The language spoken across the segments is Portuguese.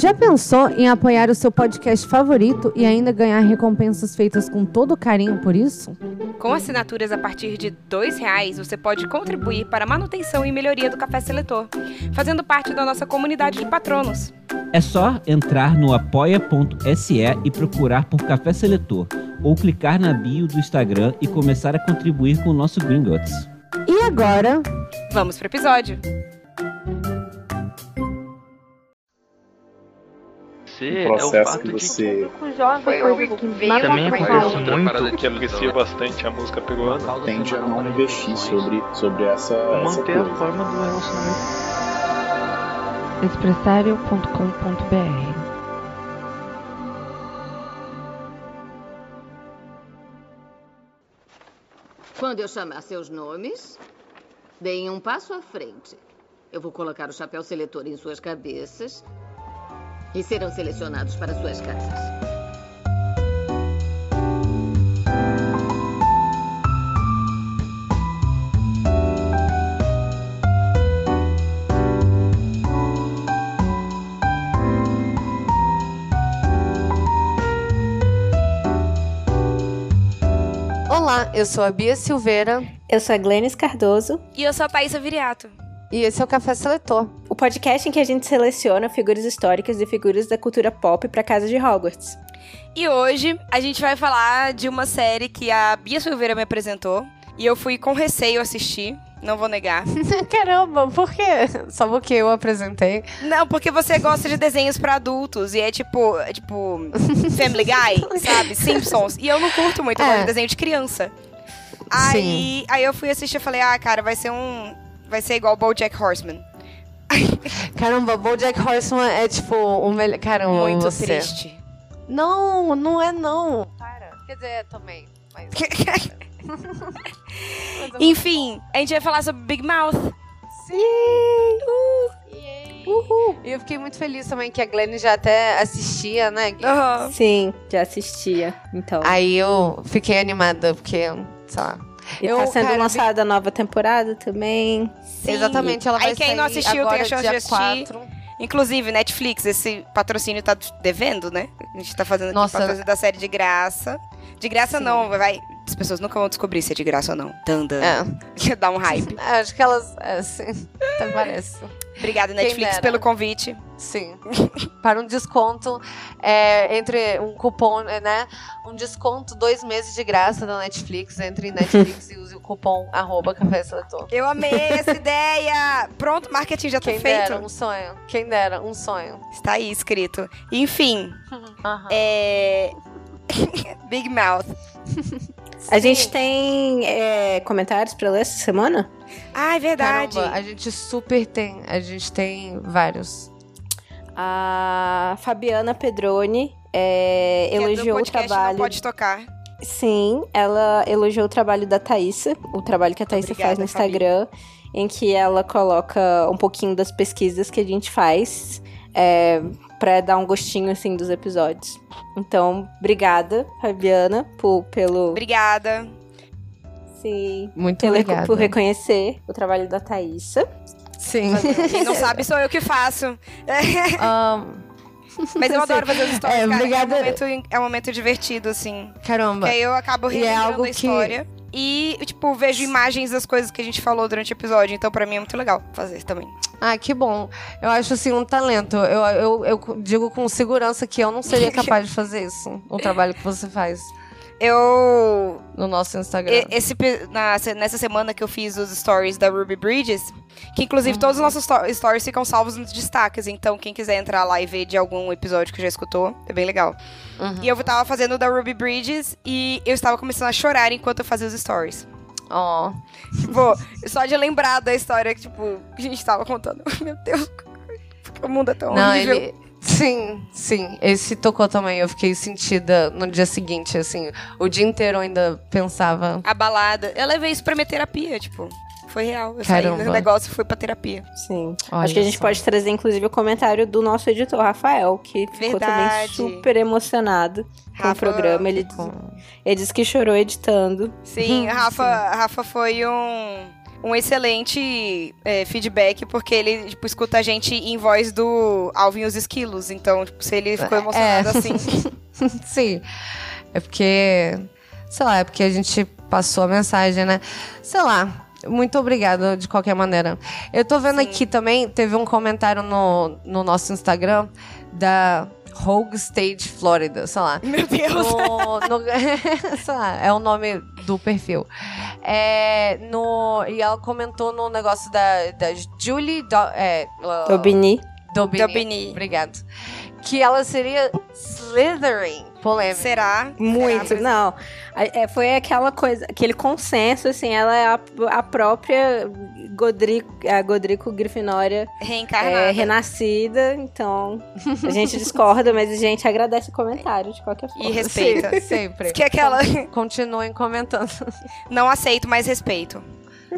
Já pensou em apoiar o seu podcast favorito e ainda ganhar recompensas feitas com todo carinho por isso? Com assinaturas a partir de R$ reais, você pode contribuir para a manutenção e melhoria do Café Seletor, fazendo parte da nossa comunidade de patronos. É só entrar no apoia.se e procurar por Café Seletor, ou clicar na bio do Instagram e começar a contribuir com o nosso Gringotts. E agora? Vamos pro episódio! Você o processo é o fato que você que também acontece muito. que aprecia bastante a música peruana. Tende a não investir sobre, sobre essa manter essa a forma do relacionamento. Expressario.com.br Quando eu chamar seus nomes, deem um passo à frente. Eu vou colocar o chapéu seletor em suas cabeças e serão selecionados para suas casas. Olá, eu sou a Bia Silveira. Eu sou a Glennis Cardoso. E eu sou a Thaisa Viriato. E esse é o Café Seletor. Podcast em que a gente seleciona figuras históricas e figuras da cultura pop para casa de Hogwarts. E hoje a gente vai falar de uma série que a Bia Silveira me apresentou e eu fui com receio assistir. Não vou negar. Caramba, por quê? Só porque eu apresentei. Não, porque você gosta de desenhos para adultos e é tipo, é tipo Family Guy, sabe? Simpsons. E eu não curto muito, é. desenho de criança. Aí, aí eu fui assistir e falei: "Ah, cara, vai ser um vai ser igual BoJack Horseman. Caramba, BoJack Horseman é tipo o melhor. Caramba, muito você. triste. Não, não é não. Para. Quer dizer, é também. Mas... Enfim, a gente vai falar sobre Big Mouth. Sim! Uh. Uhul. E eu fiquei muito feliz também que a Glenn já até assistia, né? Uhum. Sim, já assistia. Então. Aí eu fiquei animada, porque, sei lá, e eu, tá sendo cara, lançada vi... a nova temporada também. Sim. Exatamente, ela vai Aí quem não assistiu tem a chance de assistir. 4. Inclusive, Netflix, esse patrocínio tá devendo, né? A gente tá fazendo aqui Nossa. patrocínio da série de graça. De graça Sim. não, vai. As pessoas nunca vão descobrir se é de graça ou não. Tanda. É. Dá um hype. É, acho que elas. É, sim. Até parece. Obrigada, Netflix, pelo convite. Sim. Para um desconto é, entre um cupom, né? Um desconto, dois meses de graça da Netflix. Entre em Netflix e use o cupom arroba café seletor. Eu amei essa ideia! Pronto, marketing já tá Quem feito. Quem dera, um sonho. Quem dera, um sonho. Está aí escrito. Enfim. É... Big Mouth. A gente tem é, comentários para ler essa semana? Ah, é verdade. Caramba, a gente super tem. A gente tem vários. A Fabiana Pedroni é, é elogiou é o trabalho. Não pode tocar. Sim, ela elogiou o trabalho da Thaisa, o trabalho que a Obrigada, faz no Instagram, Fabi. em que ela coloca um pouquinho das pesquisas que a gente faz. É, para dar um gostinho assim dos episódios. Então, obrigada, Fabiana, por, pelo. Obrigada. Sim. Muito pelo, obrigada. Por reconhecer o trabalho da Thaisa. Sim. Quem não sabe sou eu que faço. um... Mas eu adoro fazer as histórias, é, cara. Obrigada. É um, momento, é um momento divertido, assim. Caramba. Porque aí eu acabo relembrando é algo a história. Que... E, tipo, vejo imagens das coisas que a gente falou durante o episódio. Então, para mim, é muito legal fazer também. Ah, que bom. Eu acho, assim, um talento. Eu, eu, eu digo com segurança que eu não seria capaz de fazer isso. O trabalho que você faz. Eu. No nosso Instagram. Esse, na, nessa semana que eu fiz os stories da Ruby Bridges, que inclusive uhum. todos os nossos stories ficam salvos nos destaques. Então, quem quiser entrar lá e ver de algum episódio que já escutou, é bem legal. Uhum. E eu tava fazendo da Ruby Bridges e eu estava começando a chorar enquanto eu fazia os stories. Ó. Oh. Tipo, só de lembrar da história que, tipo, a gente tava contando. Meu Deus, o mundo é tão Não, horrível. Ele... Sim, sim. Esse tocou também. Eu fiquei sentida no dia seguinte, assim. O dia inteiro eu ainda pensava. Abalada. Eu levei isso pra minha terapia, tipo. Foi real. Eu Caramba. saí do negócio e fui pra terapia. Sim. Olha Acho que a gente só. pode trazer, inclusive, o comentário do nosso editor, Rafael, que ficou Verdade. também super emocionado Rafa, com o programa. Ele, ele disse que chorou editando. Sim, Rafa, Sim. Rafa foi um um excelente é, feedback, porque ele, tipo, escuta a gente em voz do Alvin e os Esquilos. Então, tipo, se ele ficou emocionado é. assim. Sim. É porque. Sei lá, é porque a gente passou a mensagem, né? Sei lá. Muito obrigada, de qualquer maneira. Eu tô vendo Sim. aqui também, teve um comentário no, no nosso Instagram da Rogue Stage Florida, sei lá. Meu Deus! No, no, sei lá, é o nome do perfil. É, no, e ela comentou no negócio da, da Julie do, é, uh, Dobini. Dobini. Dobini. Obrigado. Que ela seria Slytherin. Polêmica. Será? Muito, Será? não. É, foi aquela coisa, aquele consenso, assim, ela é a, a própria Godrico, a Godrico Grifinória Reencarnada. É, renascida, então a gente discorda, mas a gente agradece o comentário de qualquer forma. E respeita. Sempre. Que é aquela... Continuem comentando. Não aceito, mas respeito.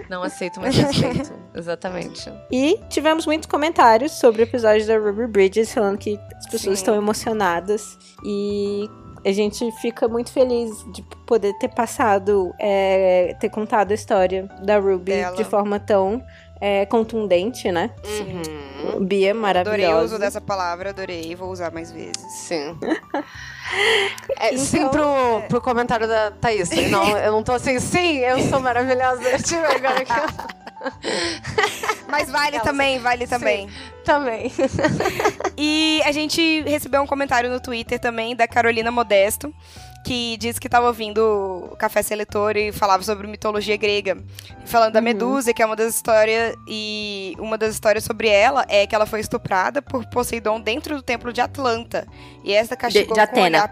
Não aceito, mas respeito. Exatamente. E tivemos muitos comentários sobre o episódio da Ruby Bridges, falando que as pessoas Sim. estão emocionadas. E a gente fica muito feliz de poder ter passado, é, ter contado a história da Ruby Dela. de forma tão é, contundente, né? Uhum. Bia, maravilhosa. Adorei o uso dessa palavra, adorei, vou usar mais vezes. Sim. é, então, sim pro, é... pro comentário da Thaís. Não, eu não tô assim, sim, eu sou maravilhosa. Eu tive agora que Mas vale também, vale também. Sim, também. e a gente recebeu um comentário no Twitter também da Carolina Modesto, que disse que estava ouvindo o Café Seletor e falava sobre mitologia grega. Falando da uhum. Medusa, que é uma das histórias. E uma das histórias sobre ela é que ela foi estuprada por Poseidon dentro do templo de Atlanta. E essa castigou de, de Atena.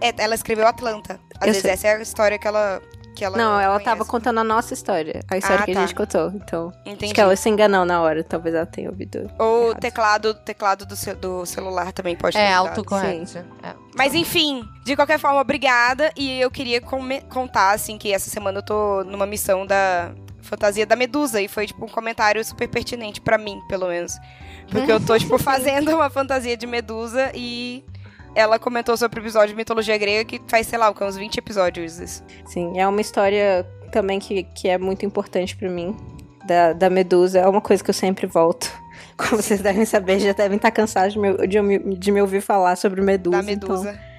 É, ela escreveu Atlanta. Às Eu vezes sei. essa é a história que ela que ela Não, ela conhece. tava contando a nossa história. A história ah, que tá. a gente contou. Então. Entendi. Acho que ela se enganou na hora. Talvez ela tenha ouvido. Ou o teclado, teclado do, do celular também pode ter. É, autocorrente. É. Mas enfim, de qualquer forma, obrigada. E eu queria contar, assim, que essa semana eu tô numa missão da fantasia da Medusa. E foi, tipo, um comentário super pertinente para mim, pelo menos. Porque eu tô, tipo, fazendo uma fantasia de Medusa e ela comentou sobre o episódio de mitologia grega que faz, sei lá, uns 20 episódios isso. Sim, é uma história também que, que é muito importante para mim. Da, da Medusa, é uma coisa que eu sempre volto. Como vocês devem saber, já devem estar cansados de me, de, de me ouvir falar sobre Medusa. Da Medusa. Então...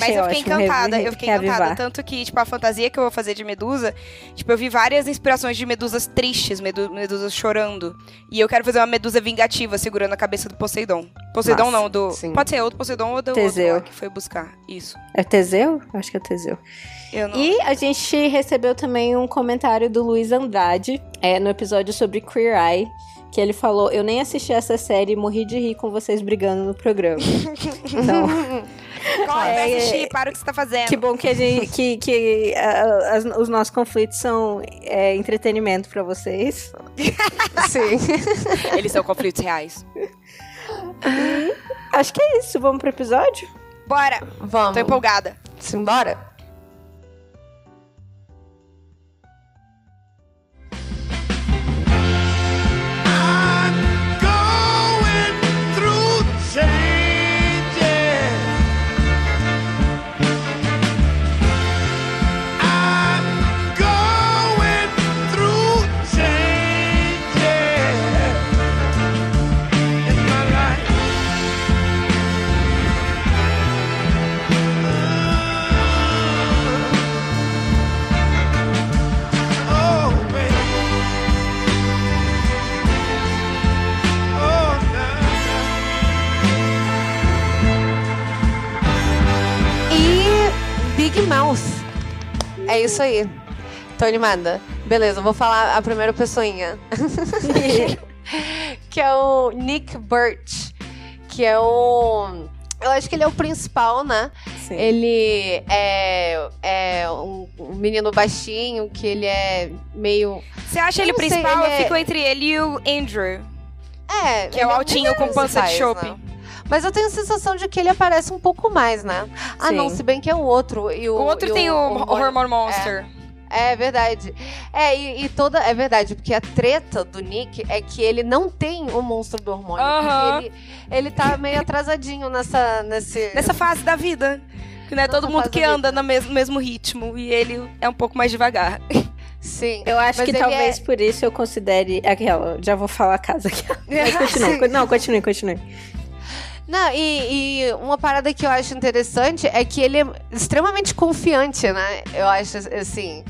Mas eu fiquei encantada, eu fiquei encantada. Tanto que, tipo, a fantasia que eu vou fazer de Medusa, tipo, eu vi várias inspirações de medusas tristes, medu medusas chorando. E eu quero fazer uma medusa vingativa segurando a cabeça do Poseidon. Poseidon Nossa, não, do. Sim. Pode ser outro Poseidon ou do Teseu. outro que foi buscar. Isso. É Teseu? Acho que é Teseu. Não... E a gente recebeu também um comentário do Luiz Andrade é, no episódio sobre Queer Eye que ele falou: Eu nem assisti essa série e morri de rir com vocês brigando no programa. então. Corre, é, assistir, para o que você tá fazendo. Que bom que, a gente, que, que uh, as, os nossos conflitos são é, entretenimento para vocês. Sim. Eles são conflitos reais. Acho que é isso. Vamos pro episódio? Bora! Vamos. Tô empolgada. Simbora? É isso aí. Tô animada. Beleza, vou falar a primeira pessoinha. que é o Nick Birch. Que é o. Eu acho que ele é o principal, né? Sim. Ele é, é um, um, menino baixinho, que ele é meio. Você acha ele principal? Sei, ele eu é... fico entre ele e o Andrew. É. Que é o é altinho com pança de chope. Mas eu tenho a sensação de que ele aparece um pouco mais, né? Ah, Sim. não, se bem que é o outro. E o, o outro tem o, o, o Hormone Monster. É. É verdade. É, e, e, toda. É verdade, porque a treta do Nick é que ele não tem o monstro do hormônio. Uhum. Ele, ele tá meio atrasadinho nessa. Nesse... Nessa fase da vida. Que não é todo mundo que anda no mesmo, mesmo ritmo. E ele é um pouco mais devagar. Sim. Eu acho que talvez é- por isso eu considere aquela. Já vou falar a casa aqui. Mas continue. Co- Não, continue, continue. Não, e, e uma parada que eu acho interessante é que ele é extremamente confiante, né? Eu acho assim.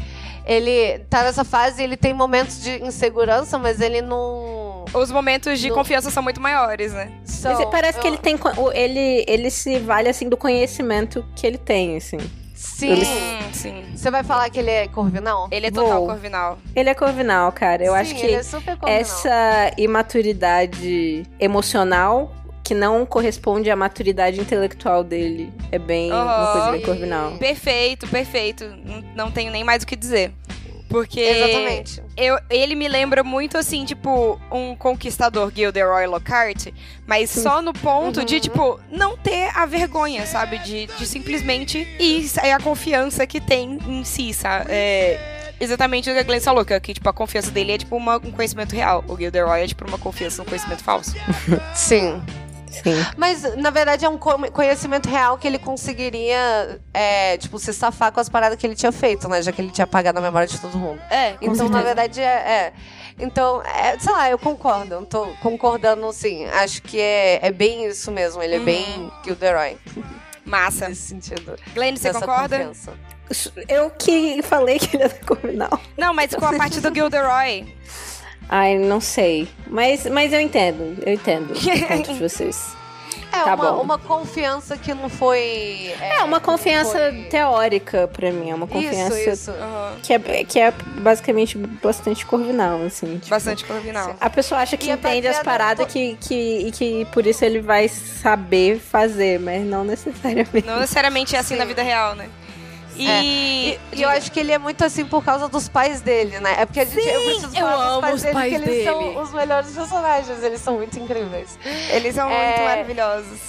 Ele tá nessa fase, ele tem momentos de insegurança, mas ele não. Os momentos de No- confiança são muito maiores, né? Mas são- parece que eu- ele tem. Ele, ele se vale assim do conhecimento que ele tem, assim. Sim. Hum, sim. Você vai falar que ele é corvinal? Ele é total Vou. corvinal. Ele é corvinal, cara. Eu Sim, acho que ele é essa imaturidade emocional que não corresponde à maturidade intelectual dele é bem uma coisa bem corvinal. Perfeito, perfeito. Não tenho nem mais o que dizer. Porque Exatamente. eu, ele me lembra muito assim, tipo, um conquistador Gilderoy Lockhart, mas só no ponto Uhum. de, tipo, não ter a vergonha, sabe? De, de simplesmente ir, é a confiança que tem em si, sabe? É exatamente o que a Glenn falou, que, que, tipo, a confiança dele é tipo uma- um conhecimento real. O Gilderoy é tipo uma confiança num conhecimento falso. Sim. Sim. Mas, na verdade, é um co- conhecimento real que ele conseguiria, é, tipo, se safar com as paradas que ele tinha feito, né? Já que ele tinha apagado a memória de todo mundo. É, Então, certeza. na verdade, é. é. Então, é, sei lá, eu concordo. Eu tô concordando, sim. Acho que é, é bem isso mesmo. Ele é bem Gilderoy, massa. nesse sentido. Glenn, você concorda? confiança. Eu que falei que ele era corvinal. Não, mas com a parte do Gilderoy. Ai, não sei. Mas, mas eu entendo. Eu entendo o ponto de vocês. É, Tá uma, bom. uma confiança que não foi. É uma confiança foi- teórica pra mim. É uma confiança Isso, isso. Aham. Que, é, que é basicamente bastante corvinal, assim. tipo. Bastante corvinal. A pessoa acha que E é entende as paradas que, que, e que por isso ele vai saber fazer, mas não necessariamente. Não necessariamente é assim Sim. na vida real, né? E, É. E, e eu acho que ele é muito assim por causa dos pais dele, né? É porque a gente, eu preciso eu falar amo dos pais os dele, pais porque eles dele. são os melhores personagens, eles são muito incríveis. eles são É. muito maravilhosos.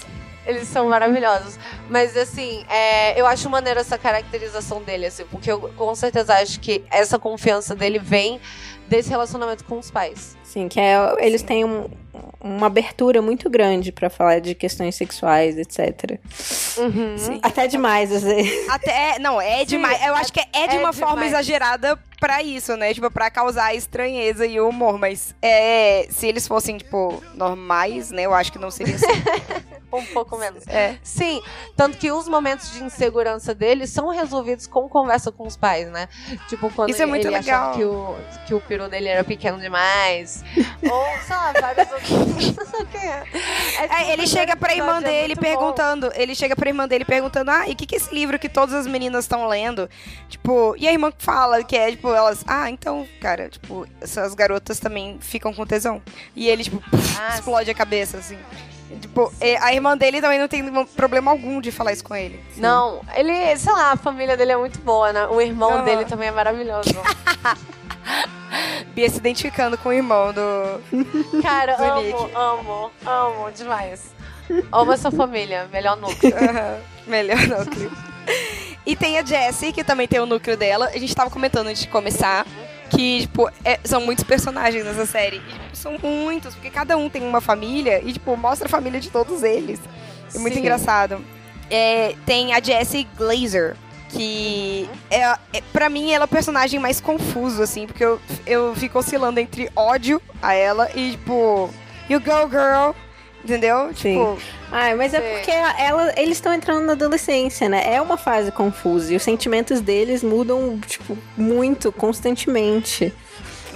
Eles são maravilhosos. Mas, assim, é, eu acho maneiro essa caracterização dele, assim, porque eu com certeza acho que essa confiança dele vem desse relacionamento com os pais. Sim, que é, eles têm um- uma abertura muito grande pra falar de questões sexuais, etc. Uhum. Até demais, às vezes. Até, não, é demais. Eu acho que é de é uma forma demais. exagerada pra isso, né? Tipo, pra causar estranheza e humor. Mas é, se eles fossem, tipo, normais, né? Eu acho que não seria assim. Um pouco menos. É. Sim, tanto que os momentos de insegurança dele são resolvidos com conversa com os pais, né? Tipo, quando Isso é muito ele legal. achava que o, que o peru dele era pequeno demais. Ou, sei lá, vários outros. É, É, ele chega pra irmã é dele bom. perguntando. Ele chega pra irmã dele perguntando: Ah, e o que, que é esse livro que todas as meninas estão lendo? Tipo, e a irmã fala que é, tipo, elas. Ah, então, cara, tipo, essas garotas também ficam com tesão. E ele, tipo, Ah, explode a cabeça, assim. Tipo, a irmã dele também não tem problema algum de falar isso com ele. Não, ele, sei lá, a família dele é muito boa, né? O irmão dele também é maravilhoso. Bia se identificando com o irmão do. Cara, Do amo, Nick. amo, amo demais. Amo essa família, melhor núcleo. Aham, Melhor núcleo. E tem a Jessie, que também tem o núcleo dela. A gente tava comentando antes de começar que, tipo, é- são muitos personagens nessa série. E, tipo, são muitos, porque cada um tem uma família e, tipo, mostra a família de todos eles. É muito Sim. engraçado. É, tem a Jessie Glazer, que é, é, pra mim ela é o personagem mais confuso, assim, porque eu, eu fico oscilando entre ódio a ela e, tipo, you go girl, entendeu? Tipo, Ai, mas é Sim. porque ela, eles estão entrando na adolescência, né? É uma fase confusa e os sentimentos deles mudam, tipo, muito, constantemente.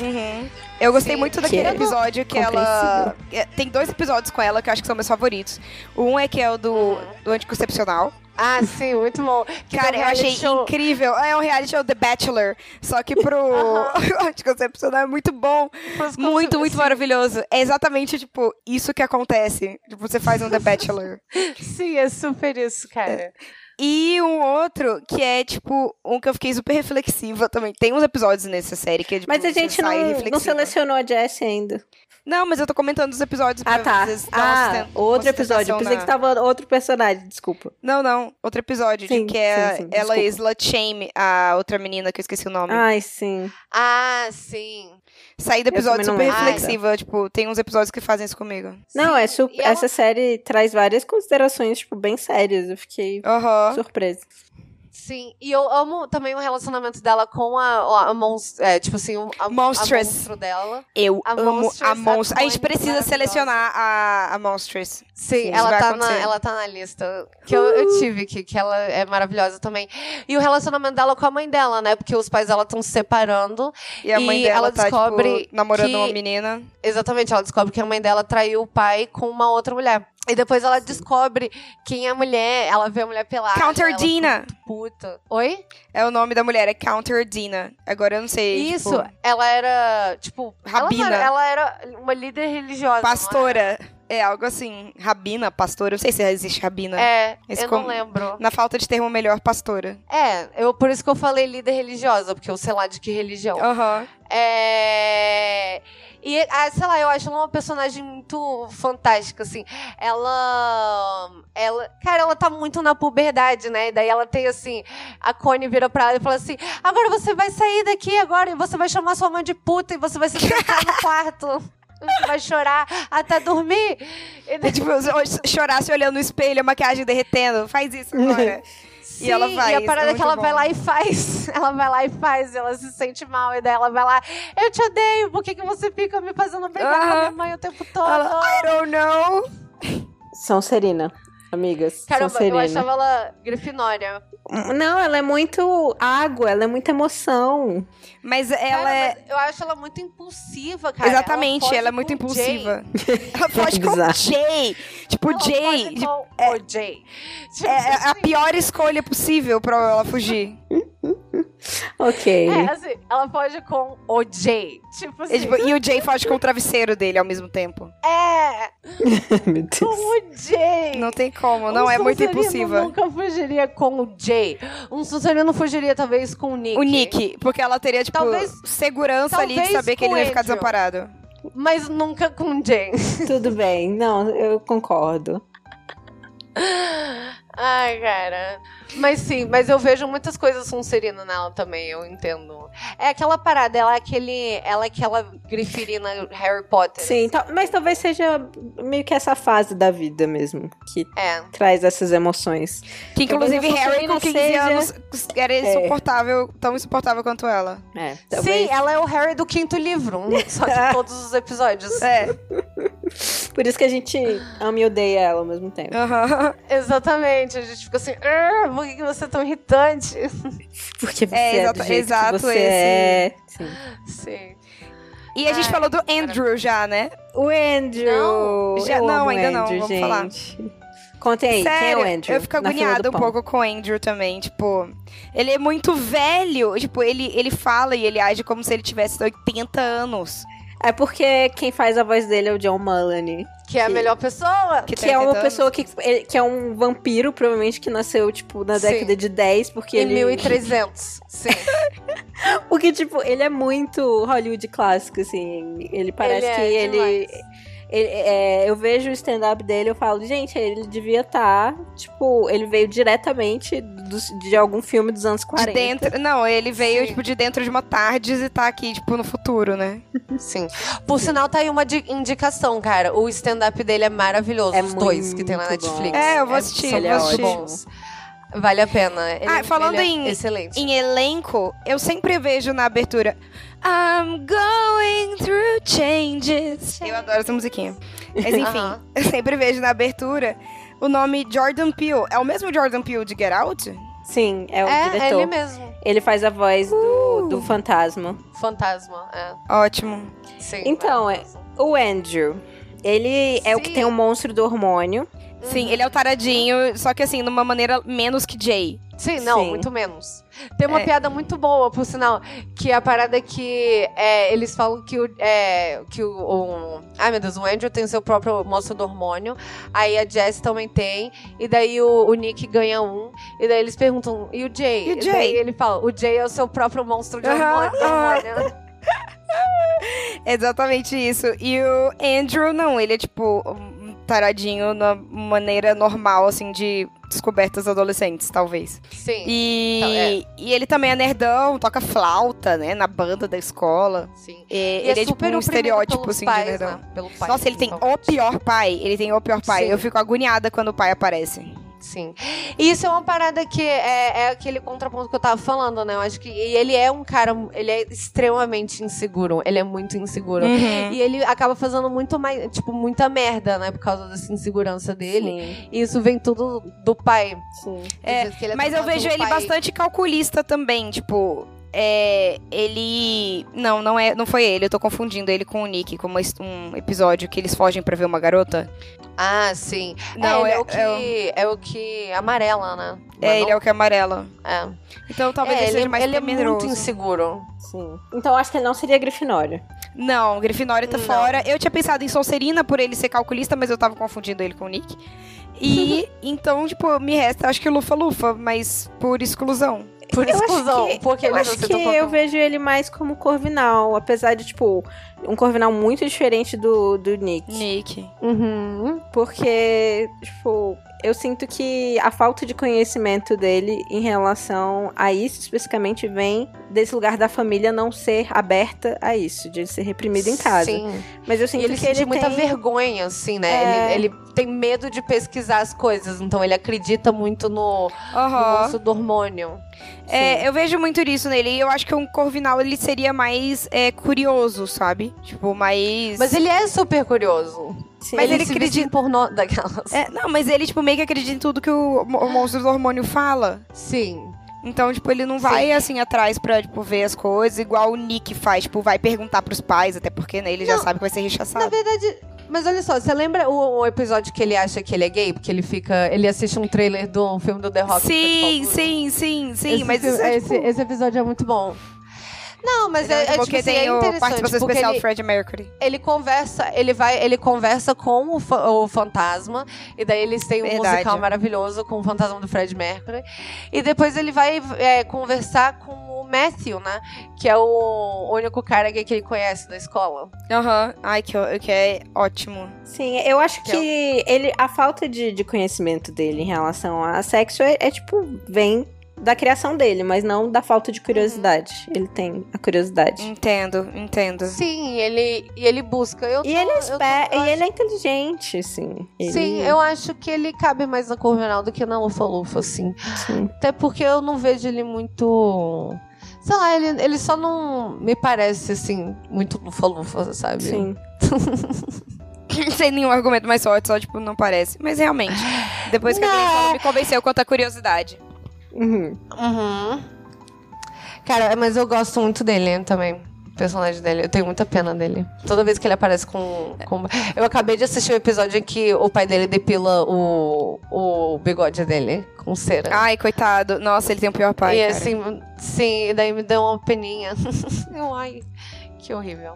Uhum. Eu gostei Sim, muito que daquele é episódio que ela. é, Tem dois episódios com ela que eu acho que são meus favoritos. Um é que é o do, do anticoncepcional. Ah, sim, muito bom. Que Cara, eu achei show- incrível. É um reality show The Bachelor. Só que pro anticoncepcional é muito bom. Muito, muito maravilhoso. É exatamente, tipo, isso que acontece. Tipo, você faz um The Bachelor. Sim, é super isso, cara. E um outro que é, tipo, um que eu fiquei super reflexiva também. Tem uns episódios nessa série que é, tipo, Mas a gente não, não selecionou a Jessie ainda. Não, mas eu tô comentando os episódios Ah, pra tá. Ah, outro episódio. Eu pensei na- que tava outro personagem, desculpa. Não, não. Outro episódio Sim, de que é, sim, sim, ela desculpa. slut shame a outra menina que eu esqueci o nome. Ai, sim. Ah, sim. Saí do episódio super lembro. reflexiva. Tipo, tem uns episódios que fazem isso comigo. Não, é su- ela- essa série traz várias considerações, tipo, bem sérias. Eu fiquei surpresa. Sim, e eu amo também o relacionamento dela com a, a, monstro, é, tipo assim, a, a monstro dela. Eu A amo Monstrous a é Monstrous. A gente precisa selecionar a, a. Sim, Isso ela tá, na, ela tá na lista. Que eu, eu tive aqui, que ela é maravilhosa também. E o relacionamento dela com a mãe dela, né? Porque os pais dela estão se separando. E a mãe E dela ela tá, descobre tipo, namorando que- uma menina. Exatamente, ela descobre que a mãe dela traiu o pai com uma outra mulher. E depois ela descobre quem é a mulher, ela vê a mulher pelada. Counter Dina. Puta. Oi? É o nome da mulher, é Counter Dina. Agora eu não sei. Isso, tipo, ela era, tipo. Rabina. Ela, ela era uma líder religiosa. não pastora. É algo assim. Rabina, pastora. Eu não sei se existe rabina. É, Esse eu com- não lembro. Na falta de termo melhor, pastora. É, eu, por isso que eu falei líder religiosa, porque eu sei lá de que religião. Aham. É. E, ah, sei lá, eu acho ela uma personagem muito fantástica, assim. Ela. Ela. Cara, ela tá muito na puberdade, né? E daí ela tem assim. A Connie vira pra ela e fala assim: agora você vai sair daqui agora e você vai chamar sua mãe de puta e você vai se trancar no quarto. Você vai chorar até dormir. E daí- É tipo, se- chorar se olhando no espelho, a maquiagem derretendo. Faz isso agora. Sim, e ela vai. E a parada é é que ela bom. vai lá e faz. Ela vai lá e faz, ela se sente mal. E daí ela vai lá, eu te odeio, por que, que você fica me fazendo brigar com a minha mãe o tempo todo? Ela, I don't know. São Serina, amigas. Caramba, eu achava ela grifinória. Não, ela é muito água, ela é muita emoção. Mas ela Cara, é. mas eu acho ela muito impulsiva, cara. Exatamente, foge ela é muito o Jay. impulsiva. Ela foge com o. Jay. Tipo, Ela Jay. tipo, com o Jay. Tipo, É a pior escolha possível pra ela fugir. Ok. É, assim, ela foge com o Jay. Tipo assim, E, tipo, e o Jay foge com o travesseiro dele ao mesmo tempo. é, Meu com Deus. o Jay. Não tem como, não um é muito impulsiva. nunca fugiria com o Jay. Um Sonserino fugiria talvez com o Nick. O Nick, porque ela teria, tipo, Talvez- segurança ali de talvez saber que ele com não ia ficar Andrew. desamparado. Mas nunca com o Jay. Tudo bem. Não, eu concordo. Ai, cara. Mas sim, mas eu vejo muitas coisas Sonserino nela também, eu entendo. É aquela parada, ela é aquele. Ela é aquela grifirina Harry Potter. Sim, tal- mas talvez seja meio que essa fase da vida mesmo que É. traz essas emoções. Que inclusive Harry com Sonserina 15 seja- anos era É. insuportável, tão insuportável quanto ela. É, talvez. Sim, ela é o Harry do quinto livro, só que em todos os episódios. É. Por isso que a gente ama e odeia ela ao mesmo tempo. aham. Exatamente, a gente fica assim, "Ah, por que você é tão irritante? Porque você É, é, exato- do jeito exato que você esse- é. Sim. Sim. E a gente Ai, falou do Andrew já, né? O Andrew. Não, já- Eu não, ainda não, Andrew, vamos falar. gente. Contem aí, Sério, quem é o Andrew? eu fico agoniada um pão? pouco com o Andrew também, tipo... Ele é muito velho, tipo, ele, ele fala e ele age como se ele tivesse 80 anos. É porque quem faz a voz dele é o John Mulaney. Que é a Que- melhor pessoa. Que, Que é uma 80 anos. pessoa que, ele- que é um vampiro, provavelmente, que nasceu, tipo, na Sim. década de 10, porque Em ele... 1300. Sim. Porque, tipo, ele é muito Hollywood clássico, assim. Ele parece Ele é que ele... demais. ele- é, eu vejo o stand-up dele eu falo, gente, ele devia estar, tipo, ele veio diretamente dos- de algum filme dos anos 40. De dentro, não, ele veio, Sim. tipo, de dentro de uma tardes e tá aqui, tipo, no futuro, né? Sim. Por sinal, tá aí uma di- indicação, cara. O stand-up dele é maravilhoso. É os dois que tem na Netflix. bom. É, eu vou assistir, são eu vou assistir. bons. Vale a pena. Ele- Ah, falando ele é em- Excelente. Em elenco, eu sempre vejo na abertura I'm going through changes. Eu adoro essa musiquinha. Mas enfim, Aham. eu sempre vejo na abertura o nome Jordan Peele. É o mesmo Jordan Peele de Get Out? Sim, é o É, é diretor. ele mesmo. Ele faz a voz do, do fantasma. Fantasma. É. Ótimo. Sim. Então, é- maravilhoso. O Andrew, ele é o que Sim. tem o monstro do hormônio. Sim, ele é o taradinho, só que assim, numa maneira menos que Jay. Sim, não, Sim. muito menos. Tem uma É. piada muito boa, por sinal, que a parada é que é, eles falam que o. É, que o, o- Ai, meu Deus, o Andrew tem seu próprio monstro do hormônio. Aí a Jess também tem. E daí o, o Nick ganha um. E daí eles perguntam, e o Jay? E o daí Jay? ele fala, o Jay é o seu próprio monstro de hormônio. Exatamente isso. E o Andrew, não, ele é tipo um taradinho na maneira normal, assim, de descobertas adolescentes, talvez. Sim. E, Então, é. e ele também é nerdão, toca flauta, né, na banda da escola. Sim. E, E ele é, tipo super um oprimido estereótipo, assim, pais, de nerdão. né? Nossa, ele tem o pior pai. Ele tem o pior pai. Sim. Eu fico agoniada quando o pai aparece. Sim. E isso é uma parada que é, é, aquele contraponto que eu tava falando, né? Eu acho que ele é um cara, ele é extremamente inseguro. Ele é muito inseguro. Uhum. E ele acaba fazendo muito mais, tipo, muita merda, né? Por causa dessa insegurança dele. Sim. E isso vem tudo do pai. Sim. É, é mas eu vejo ele pai. bastante calculista também, tipo, é, ele. Não, não é, não foi ele. Eu tô confundindo ele com o Nick, como um episódio que eles fogem para ver uma garota. Ah, sim. Não, é, é, é o que é o... é o que amarela, né? é, não? ele é o que amarela. É. Então talvez é, ele, seja mais ele é muito inseguro. Sim. Então acho que ele não seria Grifinória. Não, Grifinória tá não. fora. Eu tinha pensado em Sonserina por ele ser calculista, mas eu tava confundindo ele com o Nick. E então, tipo, me resta, acho que Lufa Lufa, mas por exclusão. Por eu exclusão. Que, porque eu acho que eu vejo ele mais como Corvinal, apesar de, tipo, um Corvinal muito diferente do, do Nick. Nick. Uhum. Porque, tipo, eu sinto que a falta de conhecimento dele em relação a isso especificamente vem desse lugar da família não ser aberta a isso, de ele ser reprimido em casa. Sim. Mas eu sinto e ele que ele muita tem... vergonha, assim, né? É... Ele, ele, tem medo de pesquisar as coisas, então ele acredita muito no, uhum. no monstro do hormônio. É, eu vejo muito isso nele. E eu acho que um Corvinal ele seria mais é, curioso, sabe? Tipo, mais. Mas ele é super curioso. Sim, mas ele, ele acredita por no... daquelas. É, não, mas ele, tipo, meio que acredita em tudo que o, o monstro do hormônio fala. Sim. Então, tipo, ele não vai, Sim. assim, atrás pra, tipo, ver as coisas, igual o Nick faz. Tipo, vai perguntar pros pais, até porque, né, ele não, já sabe que vai ser rechaçado. Na verdade, mas olha só, você lembra o, o, episódio que ele acha que ele é gay? Porque ele fica. Ele assiste um trailer do filme do The Rock. Sim, sim, sim, sim. Esse, mas filme, é, esse, tipo... esse episódio é muito bom. Não, mas é, é, porque tipo, assim, tem é interessante. participação porque especial ele, Fred Mercury. Ele conversa, ele vai, ele conversa com o, fa o fantasma e daí eles têm um Verdade. musical maravilhoso com o fantasma do Fred Mercury e depois ele vai é, conversar com o Matthew, né? Que é o único cara que ele conhece da escola. Aham. Uhum. Ai, que, que é ótimo. Sim, eu acho que, que é ele, a falta de, de conhecimento dele em relação a sexo é, é tipo, vem da criação dele, mas não da falta de curiosidade. Uhum. Ele tem a curiosidade. Entendo, entendo. Sim, ele e ele busca. Eu e ele é esper... e ele é inteligente, sim. Ele... Sim, eu acho que ele cabe mais na Corvinal do que na Lufa Lufa, assim. Sim. Até porque eu não vejo ele muito Sei lá, ele, ele só não me parece, assim, muito lufa-lufa, sabe? Sim. Sem nenhum argumento mais forte, só, tipo, não parece. Mas realmente, depois que não. a Glenn falou, me convenceu quanto à curiosidade. Uhum. Uhum. Cara, mas eu gosto muito dele também. O personagem dele. Eu tenho muita pena dele. Toda vez que ele aparece com. com... Eu acabei de assistir o um episódio em que o pai dele depila o, o bigode dele com cera. Ai, coitado. Nossa, ele tem o pior pai. E cara. assim, sim, e daí me deu uma peninha. Ai, que horrível.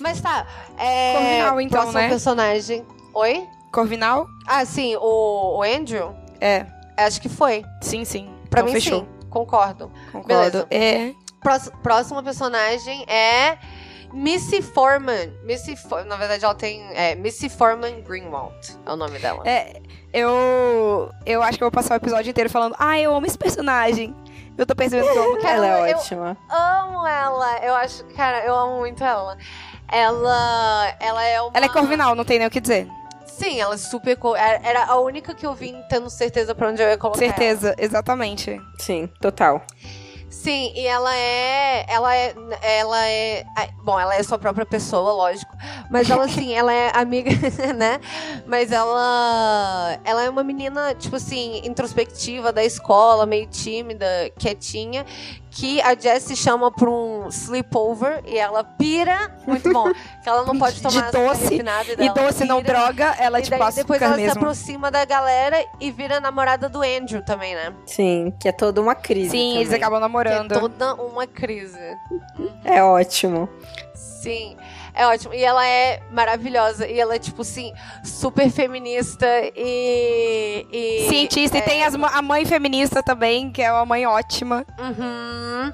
Mas tá. É... Corvinal, então, Próximo né? personagem. Oi? Corvinal? Ah, sim, o, o Andrew? É. Acho que foi. Sim, sim. Pra então, mim, fechou. sim. Concordo. Concordo. Beleza. É. Próximo personagem é Missy Foreman. Missy, For... na verdade, ela tem. É, Missy Foreman Greenwald é o nome dela. É, eu. Eu acho que eu vou passar o episódio inteiro falando, ah, eu amo esse personagem. Eu tô percebendo que eu amo ela. Ela é ótima. amo ela. Eu acho. Cara, eu amo muito ela. Ela. Ela é uma. Ela é corvinal, não tem nem o que dizer. Sim, ela é super. Era a única que eu vim tendo certeza pra onde eu ia colocar. Certeza, ela. exatamente. Sim, total. Sim, e ela é. Ela é. Ela é. Bom, ela é sua própria pessoa, lógico. Mas ela, assim, ela é amiga, né? Mas ela. Ela é uma menina, tipo assim, introspectiva da escola, meio tímida, quietinha que a Jessie chama pra um sleepover e ela pira. Muito bom. Que ela não pode tomar de doce. E, e doce pira, não droga, ela e tipo daí, depois ela mesmo. se aproxima da galera e vira namorada do Andrew também, né? Sim, que é toda uma crise. Sim, também. eles acabam namorando. Que é toda uma crise. É ótimo. Sim. É ótimo. E ela é maravilhosa. E ela é, tipo assim, super feminista e. e Cientista. É... E tem as, a mãe feminista também, que é uma mãe ótima. Uhum.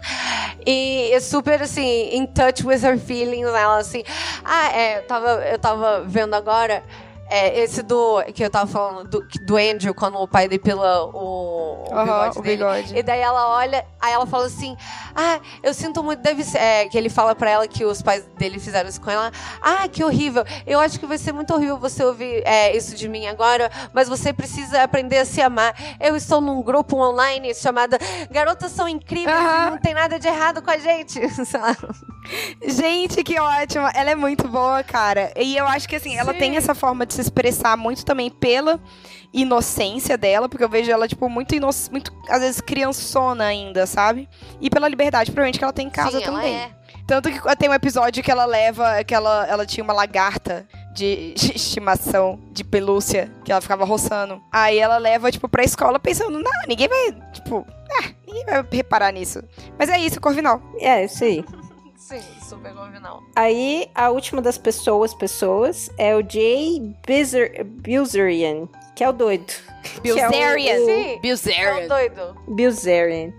E é super, assim, in touch with her feelings. Ela, assim. Ah, é. Eu tava, eu tava vendo agora. É, esse do. Que eu tava falando, do, do Andrew, quando o pai depila o, o Aham, bigode o dele. bigode. E daí ela olha, aí ela fala assim: Ah, eu sinto muito, deve ser. É, que ele fala pra ela que os pais dele fizeram isso com ela. Ah, que horrível. Eu acho que vai ser muito horrível você ouvir é, isso de mim agora, mas você precisa aprender a se amar. Eu estou num grupo online chamado Garotas São Incríveis e não tem nada de errado com a gente. Gente, que ótimo. Ela é muito boa, cara. E eu acho que, assim, ela Sim. tem essa forma de se expressar muito também pela inocência dela, porque eu vejo ela, tipo, muito, ino muito às vezes, criançona ainda, sabe? E pela liberdade, provavelmente, que ela tem em casa Sim, ela também. é. Tanto que tem um episódio que ela leva, que ela, ela tinha uma lagarta de estimação, de pelúcia, que ela ficava roçando. Aí ela leva, tipo, pra escola pensando, não, ninguém vai, tipo, ah, ninguém vai reparar nisso. Mas é isso, Corvinal. É, isso aí. Sim, super convenal. Aí, a última das pessoas, pessoas, é o Jay Bizer- Bilzerian, que é o doido. Que é o- Bilzerian. o- Sim. Bilzerian. doido. Bilzerian.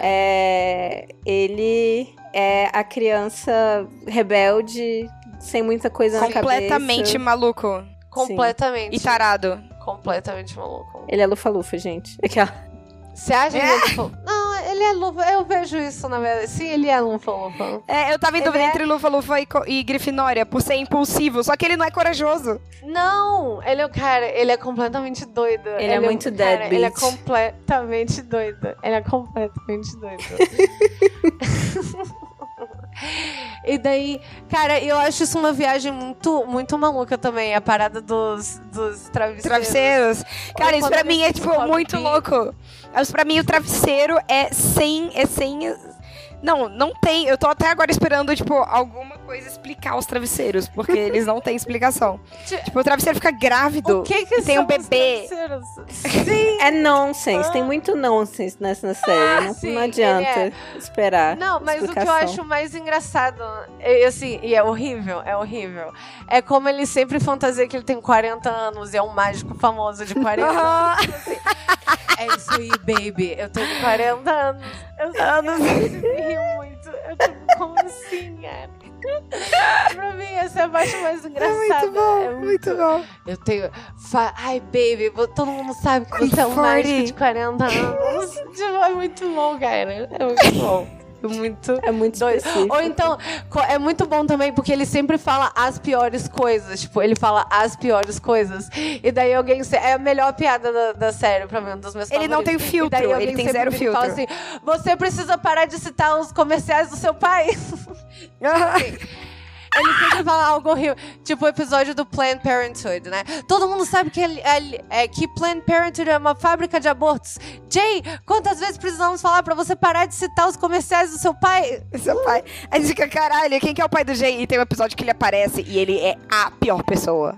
É, ele é a criança rebelde, sem muita coisa na Completamente cabeça. maluco. Completamente. E tarado. Completamente maluco. Ele é lufa-lufa, gente. Aquela- Você acha que ele é lufa? Não, ele é lufa. Eu vejo isso, na verdade. Sim, ele é lufa, lufa. É, eu tava em Ele dúvida é- entre Lufa-Lufa e, Co- e Grifinória, por ser impulsivo. Só que ele não é corajoso. Não, ele é o cara, ele é completamente doido. Ele é muito cara, deadbeat. Ele é completamente doido. Ele é completamente doido. E daí, cara, eu acho isso uma viagem muito, muito maluca também, a parada dos, dos travesseiros. Travesseiros. Cara, Olha, isso pra mim é, tipo, muito louco. Mas pra mim o travesseiro é sem. É sem. Não, não tem. Eu tô até agora esperando, tipo, alguma coisa explicar os travesseiros, porque eles não têm explicação. Ti- Tipo, o travesseiro fica grávido. O que que e tem um bebê. Sim. É nonsense, tem muito nonsense nessa série. Não, sim, não adianta ele esperar. Não, mas o que eu explicação. acho mais engraçado, é, assim, e é horrível, é horrível, é como ele sempre fantasia que ele tem 40 anos e é um mágico famoso de 40 anos. Aham. É isso aí, baby. Eu tenho 40 anos. Eu, Anos. eu muito. Eu tipo, como assim, cara? Pra mim, essa é a parte mais É engraçada. muito bom, É muito bom. Eu tenho. Ai, baby, todo mundo sabe que você é um 40. mágico de 40 anos. tipo, é muito bom, cara. É muito bom. É muito. É muito Doido. Ou então, é muito bom também porque ele sempre fala as piores coisas. Tipo, ele fala as piores coisas. E daí alguém. se- É a melhor piada da, da série, pra mim, um dos meus Ele não favoritos. tem filtro, daí ele alguém tem sempre zero e Fala assim: filtro. você precisa parar de citar os comerciais do seu pai. Ele sempre fala algo horrível. Tipo o episódio do Planned Parenthood, né? Todo mundo sabe que, ele, ele- é, que Planned Parenthood é uma fábrica de abortos. Jay, quantas vezes precisamos falar pra você parar de citar os comerciais do seu pai? Seu pai. Aí fica, caralho, quem que é o pai do Jay? E tem um episódio que ele aparece e ele é a pior pessoa.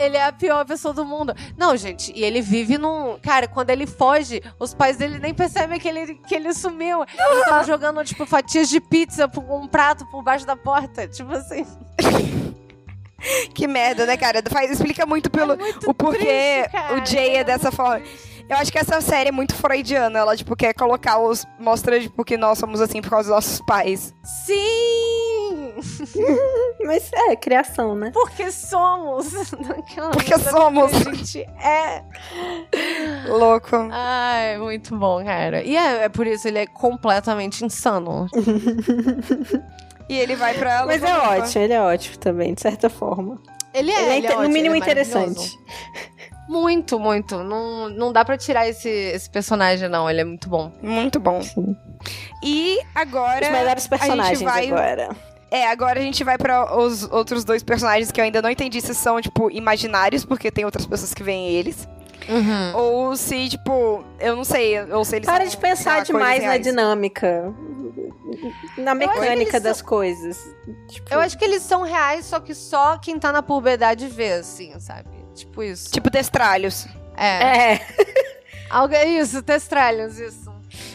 Ele é a pior pessoa do mundo. Não, gente, e ele vive num. Cara, quando ele foge, os pais dele nem percebem que ele, que ele sumiu. Eles estão jogando, tipo, fatias de pizza por um prato por baixo da porta. Tipo assim. Que merda, né, cara? Faz, explica muito pelo muito o porquê triste, o Jay é dessa forma. Eu acho que essa série é muito freudiana. Ela, tipo, quer colocar os. Mostra, tipo, que nós somos assim por causa dos nossos pais. Sim! Mas é, criação, né? Porque somos. Porque somos. que A gente é. Louco. Ai, muito bom, cara. E é, é por isso ele é completamente insano. E ele vai pra. Mas é ótimo, ele é ótimo também, de certa forma. Ele é, ele é, ele é inte- no ótimo, mínimo é interessante. Muito, muito. Não, não dá pra tirar esse, esse personagem, não. Ele é muito bom. Muito bom. Sim. E agora. Os melhores personagens vai- agora. É, agora a gente vai pra os outros dois personagens que eu ainda não entendi se são, tipo, imaginários, porque tem outras pessoas que veem eles. Uhum. Ou se, tipo, eu não sei, ou se eles Para são, de pensar demais na dinâmica. Na mecânica das são- coisas. Tipo, Eu acho que eles são reais, só que só quem tá na puberdade vê, assim, sabe? Tipo isso. Tipo, destralhos. É. É. Algo é isso, testralhos, isso.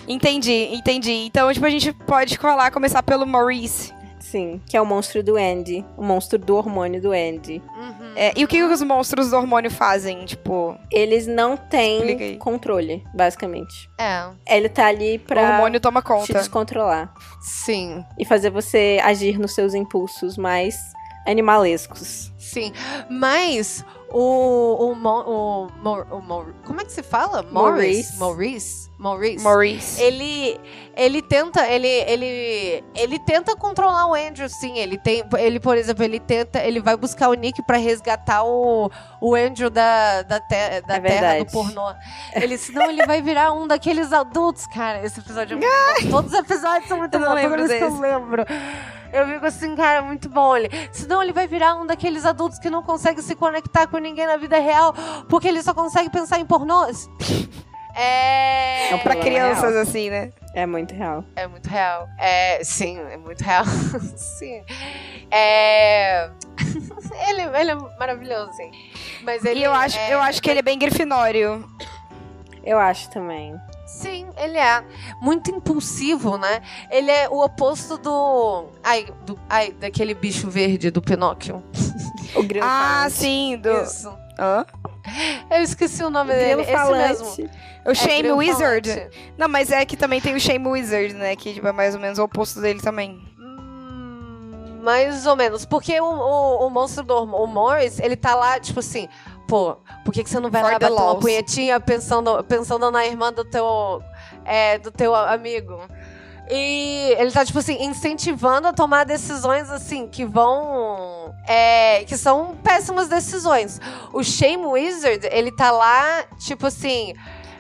Entendi, entendi. Então, tipo, a gente pode falar, começar pelo Maurice. Sim, que é o monstro do Andy. O monstro do hormônio do Andy. Uhum. É, e o que os monstros do hormônio fazem? Tipo, Eles não têm controle, basicamente. É, Ele tá ali o pra hormônio toma te conta. descontrolar. sim, E fazer você agir nos seus impulsos mais animalescos. sim. Mas O. O, Mo, o, Mor, o Mor, Como é que se fala? Morris. Maurice. Maurice. Maurice. Ele. Ele tenta. Ele. Ele. Ele tenta controlar o Andrew, sim. Ele tem. Ele, por exemplo, ele tenta. Ele vai buscar o Nick pra resgatar o, o Andrew da, da, te, da É terra do pornô. Ele, senão ele vai virar um daqueles adultos, cara. Esse episódio é muito bom. Todos os episódios são muito Eu não bons. vez que eu lembro. Eu fico assim, cara, muito bom ele. Senão ele vai virar um daqueles adultos que não consegue se conectar com ninguém na vida real, porque ele só consegue pensar em pornôs. É. É um Pra crianças, real. assim, né? É muito real. É muito real. É, sim, é muito real. sim. É. ele, ele é maravilhoso, sim. Mas ele. E eu acho, é- eu acho que ele é bem grifinório. Eu acho também. Sim, ele é muito impulsivo, né? Ele é o oposto do. Ai, do, ai daquele bicho verde do Pinóquio. O grilo Ah, falante. sim, do... Isso. Hã? Eu esqueci o nome O dele. Esse falante. mesmo. O Shame grilo Wizard. falante. Não, mas é que também tem o Shame Wizard, né? Que tipo, é mais ou menos o oposto dele também. Hum, Mais ou menos. Porque o, o, o monstro do o Morris, ele tá lá, tipo assim, pô, por que, que você não vai For lá the bater uma punhetinha pensando, pensando na irmã do teu, é, do teu amigo? E ele tá, tipo assim, incentivando a tomar decisões, assim, que vão. É, que são péssimas decisões. O Shame Wizard, ele tá lá, tipo assim.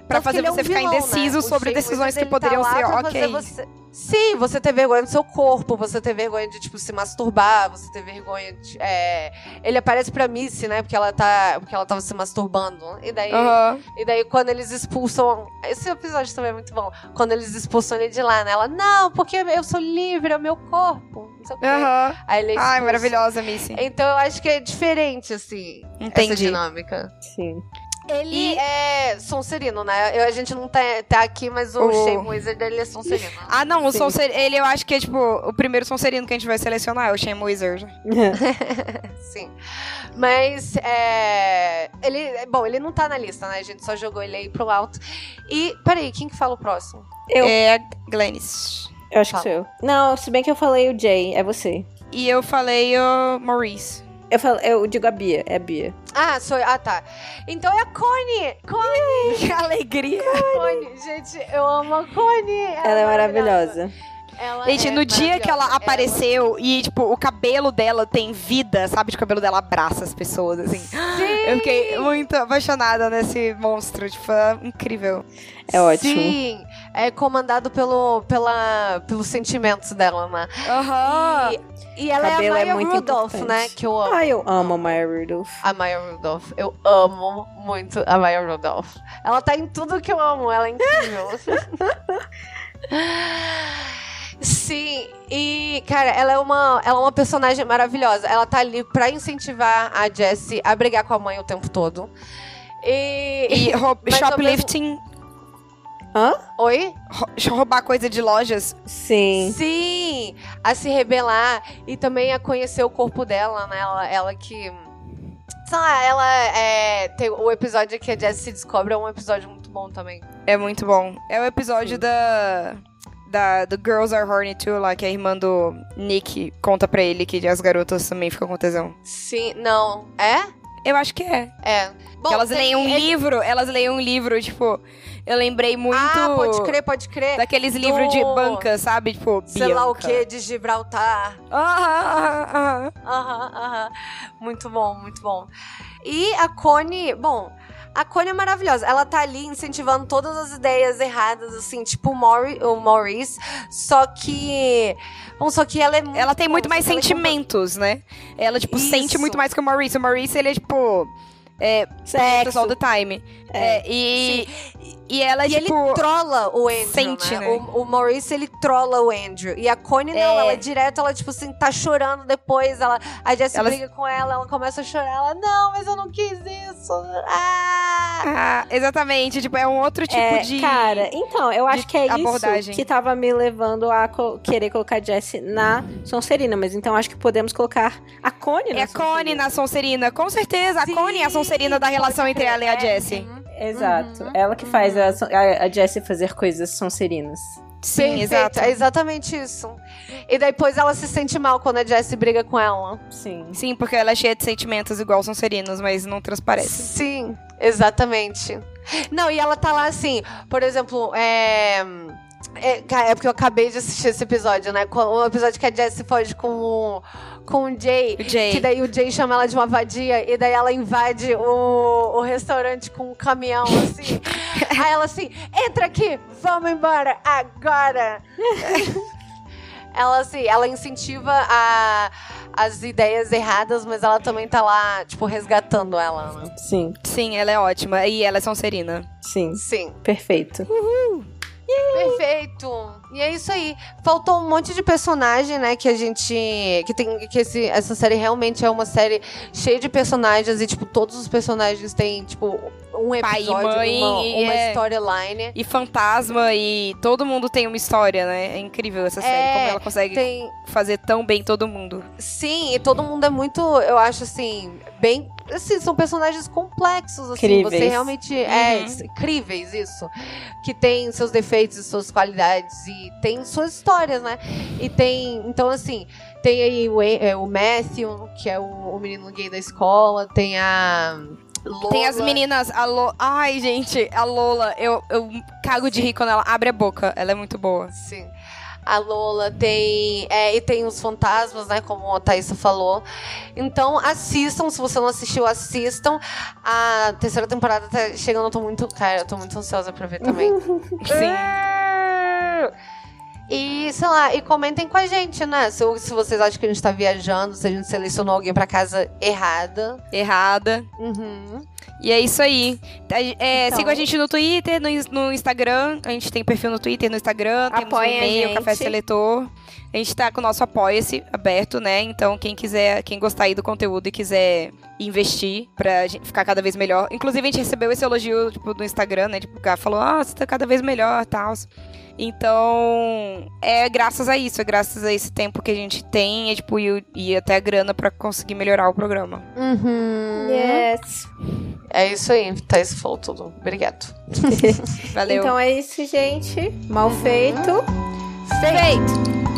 Que fazer é você ficar vilão, né? indeciso O sobre decisões que tá poderiam lá ser ok. você- Sim, você ter vergonha do seu corpo, você ter vergonha de, tipo, se masturbar, você ter vergonha de. é, Ele aparece pra Missy, né? Porque ela tá. Porque ela tava se masturbando. E daí. Aham. E daí, quando eles expulsam. Esse episódio também é muito bom. Quando eles expulsam ele de lá, né? Ela, não, porque eu sou livre, é o meu corpo. Não sei o quê. Aham. Aí ele é Ai, maravilhosa, Missy. Então eu acho que é diferente, assim, essa Entendi. dinâmica. Sim. Ele E- é Sonserino, né? Eu, a gente não tá, tá aqui, mas o, O- Shame Wizard, ele é Sonserino. Ah, não, o Sim. Sonser... ele eu acho que é tipo o primeiro Sonserino que a gente vai selecionar, é o Shame Wizard. Sim. Mas, é... Ele, bom, ele não tá na lista, né? A gente só jogou ele aí pro alto. E, peraí, quem que fala o próximo? Eu. É a Glennis. Eu acho Fala. que sou eu. Não, se bem que eu falei o Jay, é você. E eu falei o Maurice. Eu, falo, eu digo a Bia, é a Bia. Ah, sou eu. Ah, tá. Então é a Connie! Connie! Que alegria! Connie! Gente, eu amo a Connie! Ela é maravilhosa. Ela Gente, é no dia que ela maravilhosa. apareceu e, tipo, o cabelo dela tem vida, sabe? Tipo, O cabelo dela abraça as pessoas, assim. Sim! Eu fiquei muito apaixonada nesse monstro, tipo, é incrível. É ótimo. Sim, é comandado pelo, pela, pelos sentimentos dela, né? Aham. E, e ela Cabelo é é a Maya muito Rudolph, importante. né? Que eu amo. Ah, eu amo a Maya Rudolph. A Maya Rudolph. Eu amo muito a Maya Rudolph. Ela tá em tudo que eu amo, ela é incrível. Sim, e, cara, ela é, uma, ela é uma personagem maravilhosa. Ela tá ali pra incentivar a Jessie a brigar com a mãe o tempo todo. E. E shoplifting, Hã? Oi? rou- roubar coisa de lojas. Sim. Sim, a se rebelar e também a conhecer o corpo dela, né? Ela, ela que. Sei lá, ela é. Tem o episódio que a Jessie se descobre é um episódio muito bom também. É muito bom. É o episódio da. Da, do Girls Are Horny Too, lá que a irmã do Nick conta pra ele que as garotas também ficam com tesão. Sim, não. É? Eu acho que é. É. Bom, elas tem- leem um ele- livro, elas leem um livro, tipo, eu lembrei muito Ah, pode crer, pode crer. daqueles livros de Do- banca, sabe? Tipo, Sei lá o Bianca. que, de Gibraltar. Ah, ah, ah, Aham, aham. Muito bom, muito bom. E a Connie, bom, a Connie é maravilhosa. Ela tá ali incentivando todas as ideias erradas, assim, tipo o, Mauri, o Maurice. Só que. Bom, só que ela é muito. Ela tem muito mais é sentimentos, né? Ela, tipo, Isso. sente muito mais que o Maurice. O Maurice, ele é, tipo... É, Sexo. all the time. É, e, e ela, E tipo... ele trola o Andrew, sente, né? né? O, o Maurice, ele trola o Andrew. E a Connie, não. É. Ela é direto, ela, tipo assim, tá chorando depois. Ela, a Jessie Ela- briga com ela, ela começa a chorar. Ela, não, mas eu não quis isso. Ah! Ah, exatamente. Tipo, é um outro tipo É, de... Cara, então, eu acho que é abordagem. isso que tava me levando a co- querer colocar a Jessie na Sonserina, mas então acho que podemos colocar a Connie na É a Connie na Sonserina. Com certeza, a Sim, Connie é a Sonserina da relação entre ela e a É, Jessie. uhum. Exato. Uhum. Ela que faz a, a, a Jessie fazer coisas Sonserinas. Sim, exato. É exatamente isso. E depois ela se sente mal quando a Jessie briga com ela. Sim. Sim, porque ela é cheia de sentimentos igual são serinos, mas não transparece. Sim, exatamente. Não, e ela tá lá assim, por exemplo, é. É, é porque eu acabei de assistir esse episódio, né? O episódio que a Jessie foge com o, com o Jay. Jay. Que daí o Jay chama ela de uma vadia. E daí ela invade o, o restaurante com um caminhão, assim. Aí ela assim, entra aqui, vamos embora, agora! ela assim, ela incentiva a, as ideias erradas, mas ela também tá lá, tipo, resgatando ela, né? Sim, Sim, ela é ótima. E ela é Sonserina. sim. Sim. Perfeito. Perfeito. E é isso aí. Faltou um monte de personagem, né? Que a gente. Que tem. Que esse, essa série realmente é uma série cheia de personagens. E, tipo, todos os personagens têm, tipo, um Pai episódio, mãe, uma, uma é- storyline. E fantasma, e todo mundo tem uma história, né? É incrível essa série, É, como ela consegue Tem. fazer tão bem todo mundo. Sim, e todo mundo é muito, eu acho assim, bem. Assim, são personagens complexos, assim. Críveis. Você realmente. É, Uhum. incríveis, isso. Que tem seus defeitos e suas qualidades. E tem suas histórias, né? E tem. Então, assim, tem aí o, é, o Matthew, que é o, o menino gay da escola. Tem a. Lola. Tem as meninas, a Lo... Ai, gente, a Lola, eu, eu cago de rir quando ela abre a boca. Ela é muito boa. Sim. A Lola tem. É, e tem os fantasmas, né? Como a Thaisa falou. Então, assistam. Se você não assistiu, assistam. A terceira temporada tá chegando. Eu tô muito. Cara, eu tô muito ansiosa pra ver também. Sim. E, sei lá, e comentem com a gente, né? Se, se vocês acham que a gente tá viajando, se a gente selecionou alguém pra casa errada. Errada. Uhum. E é isso aí. É, Então. Sigam a gente no Twitter, no, no Instagram. A gente tem perfil no Twitter, no Instagram. Temos um e-mail. Café Seletor. A gente tá com o nosso Apoia-se aberto, né? Então, quem quiser, quem gostar aí do conteúdo e quiser investir pra gente ficar cada vez melhor. Inclusive, a gente recebeu esse elogio, tipo, do Instagram, né? Tipo, o cara falou, ah, você tá cada vez melhor e tal. Então, é graças a isso, é graças a esse tempo que a gente tem, é, tipo, e, e até a grana pra conseguir melhorar o programa. Uhum. Yes. É isso aí. Thaís falou tudo. Obrigado. Valeu. Então é isso, gente. Mal feito. Feito!